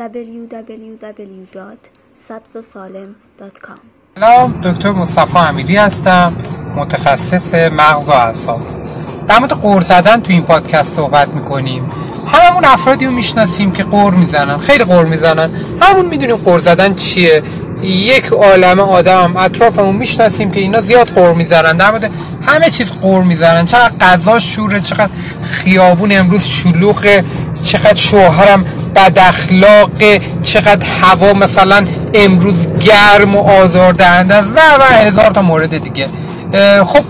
www.sabzosalem.com سلام دکتر مصطفی امیری هستم متخصص مغز و اعصاب. در مورد قور زدن تو این پادکست صحبت می‌کنیم. هممون افرادی رو می‌شناسیم که قور می‌زنن خیلی قور می‌زنن. همون می‌دونیم قور زدن چیه. یک عالم آدم اطرافمون می‌شناسیم که اینا زیاد قور می‌زنن. در مورد همه چیز قور می‌زنن. چقدر غذا شوره چقدر خیابون امروز شلوغه چقدر شوهرم بد اخلاق چقدر هوا مثلا امروز گرم و آزاردهنده است. و و هزار تا مورد دیگه. خب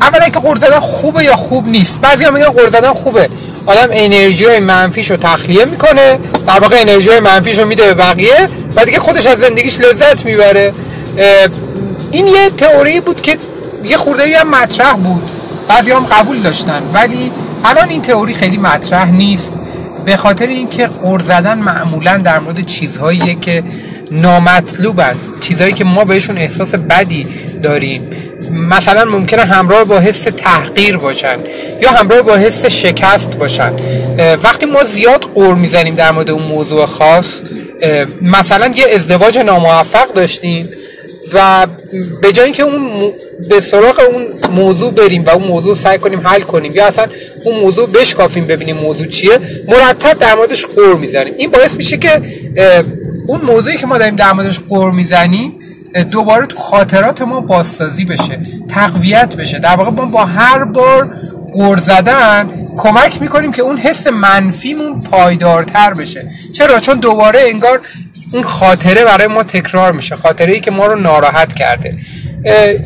اولا که قرض زدن خوبه یا خوب نیست؟ بعضی میگن قرض زدن خوبه. آدم انرژی های منفیش تخلیه می‌کنه در واقع انرژی های منفیش میده به بقیه و دیگه خودش از زندگیش لذت می‌بره. این یه تئوری بود که یه خورده هم مطرح بود. بعضی هم قبول داشتن ولی الان این تئوری خیلی مطرح نیست. به خاطر اینکه قر زدن معمولا در مورد چیزهایی که نامطلوبند چیزهایی که ما بهشون احساس بدی داریم. مثلا ممکنه همراه با حس تحقیر باشن یا همراه با حس شکست باشن. وقتی ما زیاد قور می‌زنیم در مورد اون موضوع خاص مثلا یه ازدواج ناموفق داشتیم و به جای اینکه اون به سراغ اون موضوع بریم و اون موضوع سعی کنیم حل کنیم. یا اصلا اون موضوع بشکافیم ببینیم موضوع چیه. مرتب در موردش قور می‌زنیم. این باعث میشه که اون موضوعی که ما داریم در موردش قور می‌زنیم دوباره تو خاطرات ما بازسازی بشه تقویت بشه. در واقع ما با هر بار قور زدن کمک می‌کنیم که اون حس منفیمون پایدارتر بشه. چرا؟ چون دوباره انگار اون خاطره برای ما تکرار میشه. خاطره ای که ما رو ناراحت کرده.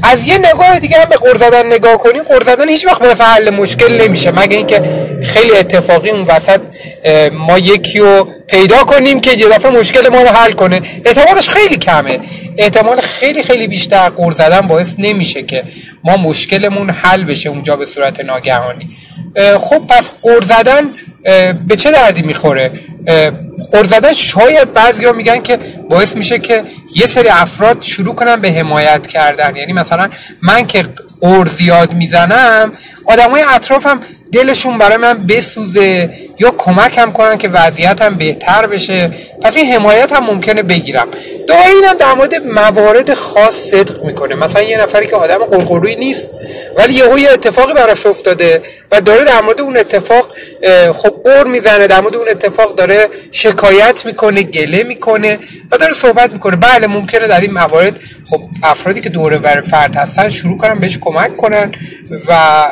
از یه نگاه دیگه هم به قرض زدن نگاه کنیم قرض زدن هیچ وقت واسه حل مشکل نمیشه مگه اینکه خیلی اتفاقی اون وسط ما یکی رو پیدا کنیم که یه دفعه مشکل ما رو حل کنه. احتمالش خیلی کمه. احتمال خیلی خیلی بیشتر قرض زدن باعث نمیشه که ما مشکلمون حل بشه اونجا به صورت ناگهانی. خب پس قرض زدن به چه دردی می‌خوره؟ قرض زدن شاید بعضیا میگن که باعث میشه که یه سری افراد شروع کنن به حمایت کردن. یعنی مثلا من که قرض زیاد می‌زنم آدمای اطرافم دلشون برای من بسوزه یا کمک هم کنن که وضعیتم بهتر بشه. پس این حمایت هم ممکنه بگیرم. دعای اینم در مورد موارد خاص صدق می‌کنه. مثلا یه نفری که آدم قرقروی نیست ولی یهو یه اتفاقی براش افتاده و داره در مورد اون اتفاق خب قر می‌زنه در مورد اون اتفاق داره شکایت می‌کنه گله می‌کنه و داره صحبت می‌کنه. بله ممکنه در این موارد خب افرادی که دوره بر فرد هستن شروع کنن بهش کمک کنن. و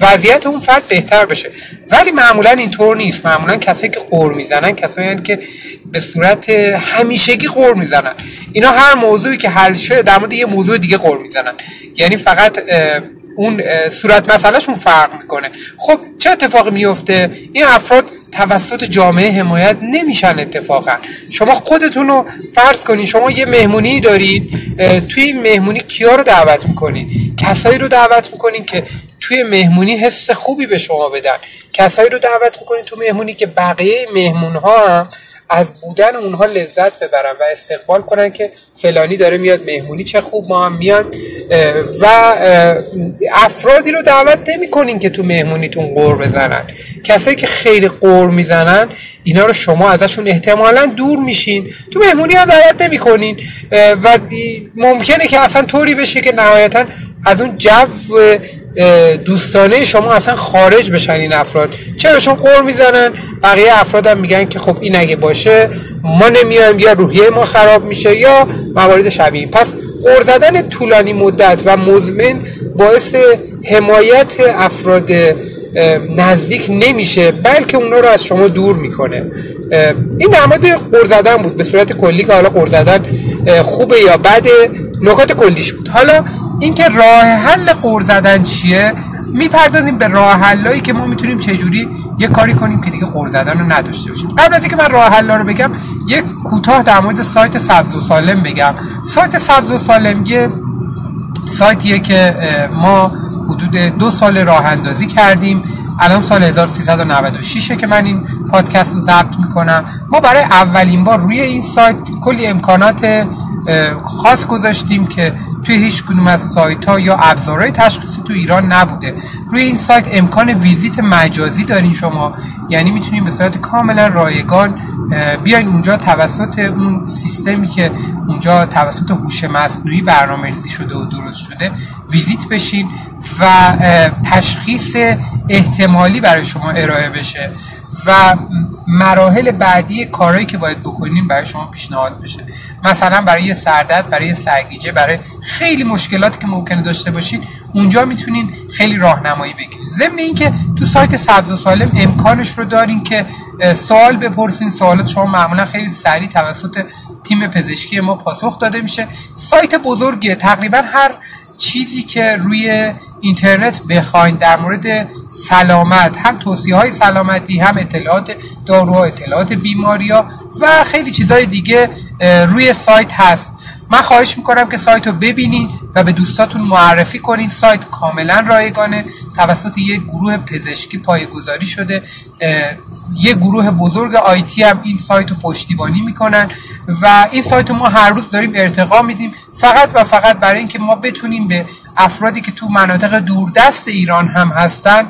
وضعیت اون فرد بهتر بشه. ولی معمولا اینطور نیست. معمولا کسایی که قور می‌زنن کسایی که به صورت همیشگی قور می‌زنن. اینا هر موضوعی که حل شده در مورد یه موضوع دیگه قور می‌زنن. یعنی فقط اون صورت مسئلهشون فرق می‌کنه. خب چه اتفاقی میفته این افراد توسط جامعه حمایت نمیشن اتفاقا. شما خودتون رو فرض کنید شما یه مهمونی دارید توی مهمونی کیا رو دعوت می‌کنید کسایی رو دعوت می‌کنید که توی مهمونی حس خوبی به شما بدن. کسایی رو دعوت می‌کنید تو مهمونی که بقیه مهمون ها هم از بودن اونها لذت ببرن و استقبال کنن که فلانی داره میاد مهمونی چه خوب ما هم میان و افرادی رو دعوت نمی‌کنین که تو مهمونیتون قور بزنن. کسایی که خیلی قور می‌زنن اینا رو شما ازشون احتمالا دور میشین. تو مهمونی هم دعوت نمی‌کنین. و ممکنه که اصلا طوری بشه که نهایتا از اون جو دوستانه شما اصلا خارج بشن این افراد. چرا؟ چون قور می‌زنن. بقیه افراد هم میگن که خب این اگه باشه ما نمیایم. یا روحیه ما خراب میشه یا موارد شبیه. پس قور زدن طولانی مدت و مزمن باعث حمایت افراد نزدیک نمیشه بلکه اونا رو از شما دور می‌کنه. این در مورد قور زدن بود به صورت کلی که حالا قور زدن خوبه یا بده نکات کلیش بود. حالا اینکه راه حل قور زدن چیه؟ می‌پردازیم به راه حلایی که ما می‌تونیم چجوری یه کاری کنیم که دیگه قور زدن رو نداشته باشیم. قبل از اینکه من راه حلا رو بگم یک کوتاه در مورد سایت سبز و سالم بگم. سایت سبز و سالم یه سایتیه که ما حدود دو سال راه اندازی کردیم. الان سال 1396 که من این پادکست رو ضبط می‌کنم. ما برای اولین بار روی این سایت کلی امکانات خاص گذاشتیم که توی هیچ کدوم از سایت ها یا ابزارهای تشخیصی تو ایران نبوده. روی این سایت امکان ویزیت مجازی دارین شما. یعنی می‌تونین به صورت کاملا رایگان بیاین اونجا توسط اون سیستمی که اونجا توسط هوش مصنوعی برنامه‌ریزی شده و درست شده ویزیت بشین. و تشخیص احتمالی برای شما ارائه بشه و مراحل بعدی کارهایی که باید بکنیم برای شما پیشنهاد بشه. مثلا برای سردرد برای سرگیجه برای خیلی مشکلاتی که ممکنه داشته باشین اونجا می‌تونین خیلی راهنمایی بگیرید ضمن اینکه تو سایت سبز و سالم امکانش رو دارین که سوال بپرسین. سوالات شما معمولا خیلی سریع توسط تیم پزشکی ما پاسخ داده میشه. سایت بزرگه تقریبا هر چیزی که روی اینترنت بخواین در مورد سلامت هم توصیه های سلامتی هم اطلاعات داروها اطلاعات بیماریا و خیلی چیزهای دیگه روی سایت هست. من خواهش می‌کنم که سایت رو ببینید و به دوستاتون معرفی کنید سایت کاملا رایگانه. توسط یک گروه پزشکی پایگذاری شده. یه گروه بزرگ آیتی هم این سایت رو پشتیبانی می‌کنن و این سایت رو ما هر روز داریم ارتقا میدیم. فقط و فقط برای اینکه ما بتونیم به افرادی که تو مناطق دوردست ایران هم هستن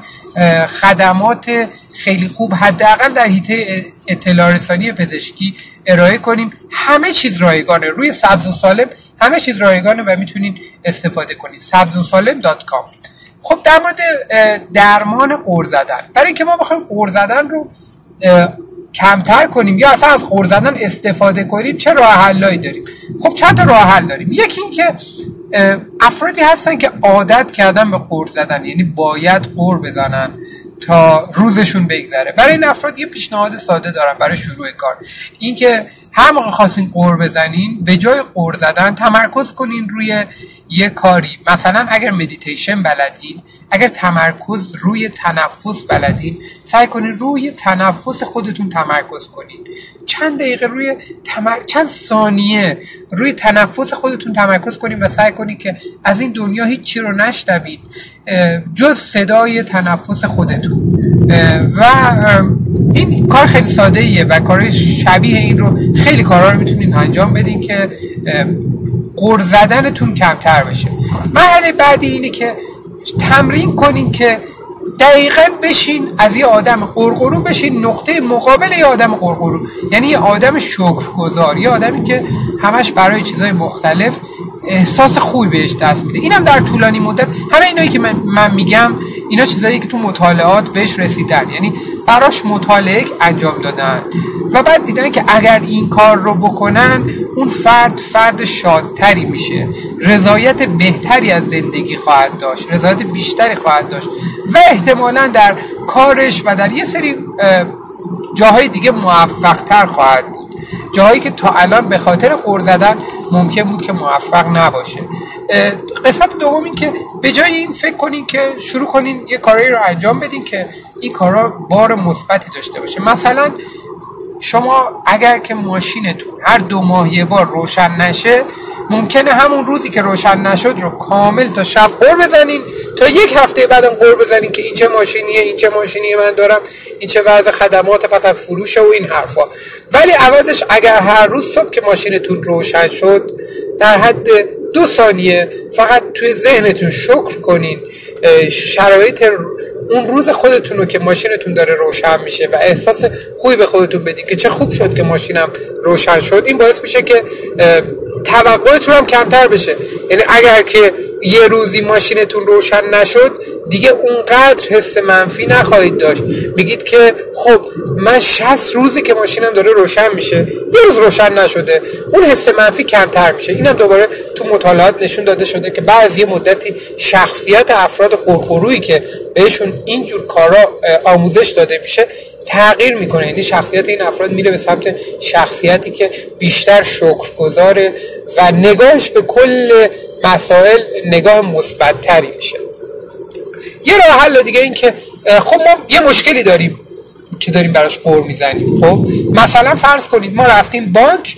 خدمات خیلی خوب حداقل در حیطه اطلاع رسانی پزشکی ارائه کنیم. همه چیز رایگانه. روی سبز و سالم همه چیز رایگانه و می‌تونید استفاده کنید سبز و سالم دات کام. خب در مورد درمان قور زدن. برای اینکه ما بخوایم قور زدن رو کمتر کنیم یا اصلا از قور زدن استفاده کنیم چه راه حلایی داریم؟ خب چند تا راه حل داریم. یکی اینکه افرادی هستن که عادت کردن به قور زدن یعنی باید قور بزنن تا روزشون بگذره. برای این افراد یه پیشنهاد ساده دارم برای شروع کار. اینکه هر موقع خواستین قور بزنین به جای قور زدن تمرکز کنین روی یه کاری. مثلا اگر مدیتیشن بلدین اگر تمرکز روی تنفس بلدین سعی کنین روی تنفس خودتون تمرکز کنین چند دقیقه روی تمر... چند ثانیه روی تنفس خودتون تمرکز کنین و سعی کنین که از این دنیا هیچی رو نشنوید جز صدای تنفس خودتون. و این کار خیلی ساده ایه و کار شبیه این رو خیلی کارا رو می‌تونین انجام بدین که قر زدنتون کمتر بشه. مرحله بعدی اینه که تمرین کنین که دقیقا بشین از یه آدم قرقرو بشین نقطه مقابل یه آدم قرقرو یعنی یه آدم شکرگزار یه آدمی که همش برای چیزهای مختلف احساس خوبی بهش دست میده. اینم در طولانی مدت. همه اینایی که من, من میگم اینا چیزایی که تو مطالعات بهش رسیدن. یعنی براش مطالعه انجام دادن. و بعد دیدن که اگر این کار رو بکنن اون فرد فرد شادتری میشه. رضایت بهتری از زندگی خواهد داشت رضایت بیشتری خواهد داشت و احتمالا در کارش و در یه سری جاهای دیگه موفقتر خواهد بود. جاهایی که تا الان به خاطر قور زدن ممکن بود که موفق نباشه. قسمت دوم این که به جای این فکر کنین که شروع کنین یه کاری رو انجام بدین که این کارا بار مثبتی داشته باشه. مثلا شما اگر که ماشینتون هر دو ماه یه بار روشن نشه ممکنه همون روزی که روشن نشد رو کامل تا شب قور بزنین تا یک هفته بعدم قور بزنین که این چه ماشینیه این چه ماشینیه من دارم این چه وضع خدمات پس از فروش و این حرفا. ولی عوضش اگر هر روز صبح که ماشینتون روشن شد در حد دو ثانیه فقط توی ذهنتون شکر کنین شرایط اون روز خودتون رو که ماشینتون داره روشن میشه و احساس خوبی به خودتون بدین که چه خوب شد که ماشینم روشن شد این باعث میشه که توقعتون هم کمتر بشه. یعنی اگر که یه روزی ماشینتون روشن نشد دیگه اونقدر حس منفی نخواهید داشت. بگید که خب من 60 روزی که ماشینم داره روشن میشه یه روز روشن نشده اون حس منفی کمتر میشه. اینم دوباره تو مطالعات نشون داده شده که بعد یه مدتی شخصیت افراد قرقرویی که بهشون اینجور کارا آموزش داده میشه تغییر می‌کنه. یعنی شخصیت این افراد میره به سمت شخصیتی که بیشتر شکرگزاره و نگاهش به کل مسائل نگاه مثبتتری میشه. یه راه حل دیگه این که خب ما یه مشکلی داریم که داریم براش قور می‌زنیم. خب مثلا فرض کنید ما رفتیم بانک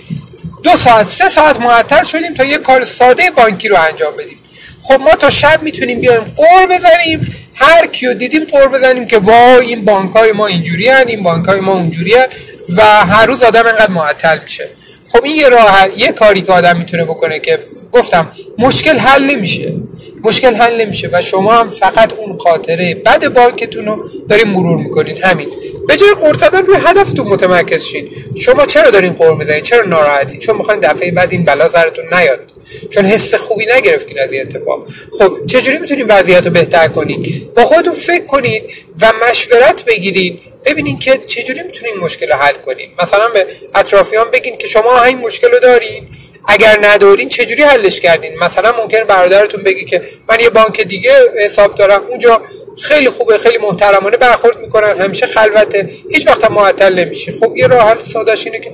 دو ساعت سه ساعت معطل شدیم تا یه کار ساده بانکی رو انجام بدیم. خب ما تا شب می‌تونیم بیایم قور بزنیم. هر کیو دیدیم قور بزنیم که وای این بانک های ما اینجوری هن این بانک های ما اونجوری هن و هر روز آدم انقدر معطل میشه. خب این یه راه یه کاری که آدم می‌تونه بکنه که گفتم مشکل حل نمیشه. مشکل حل نمیشه و شما هم فقط اون خاطره بد بانکتون رو دارین مرور می‌کنین. همین. به جای قرض زدن روی هدفتون متمرکز شین. شما چرا دارین قور می‌زنین؟ چرا ناراحتین؟ چون می‌خواین دفعه بعد این بلا سرتون نیاد. چون حس خوبی نگرفتین از این اتفاق. خب چجوری می‌تونین وضعیت رو بهتر کنین؟ با خودتون فکر کنید و مشورت بگیرید ببینین که چجوری می‌تونین مشکل رو حل کنین. مثلا به اطرافیان بگین که شما این مشکل رو دارین. اگر ندارین چجوری حلش کردین؟ مثلا ممکن برادرتون بگی که من یه بانک دیگه حساب دارم اونجا خیلی خوبه خیلی محترمانه برخورد می‌کنن همیشه خلوته هیچ وقت معطل نمیشه خب یه راه حل سادهش اینه که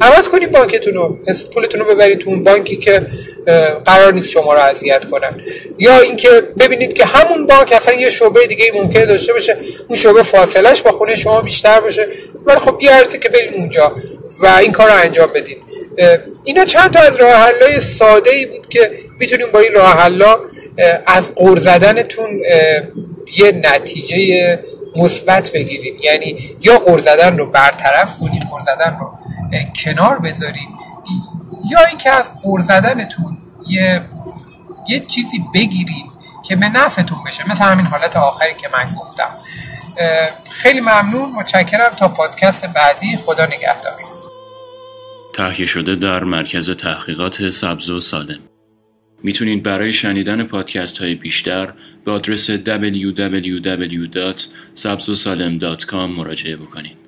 عوض کنید بانکتون رو پولتون رو ببرید تو اون بانکی که قرار نیست شما رو اذیت کنن. یا اینکه ببینید که همون بانک اصلا یه شعبه دیگه ممکنه داشته باشه اون شعبه فاصلش با خونه شما بیشتر باشه. ولی خب بیارزه که برید اونجا و این کار رو انجام بدید اینا چند تا از راه حلای ساده ای بود که می‌تونیم با این راه حلا از قور زدنتون یه نتیجه مثبت بگیرید یعنی یا قور زدن رو برطرف کنید قور زدن رو کنار بذارید یا اینکه از قور زدنتون یه یه چیزی بگیرید که به نفعتون بشه. مثل همین حالت آخری که من گفتم. خیلی ممنون. متشکرم. تا پادکست بعدی. خدا نگهداری تهیه شده در مرکز تحقیقات سبز و سالم. می‌تونید برای شنیدن پادکست های بیشتر به آدرس www.sabzosalem.com مراجعه بکنید.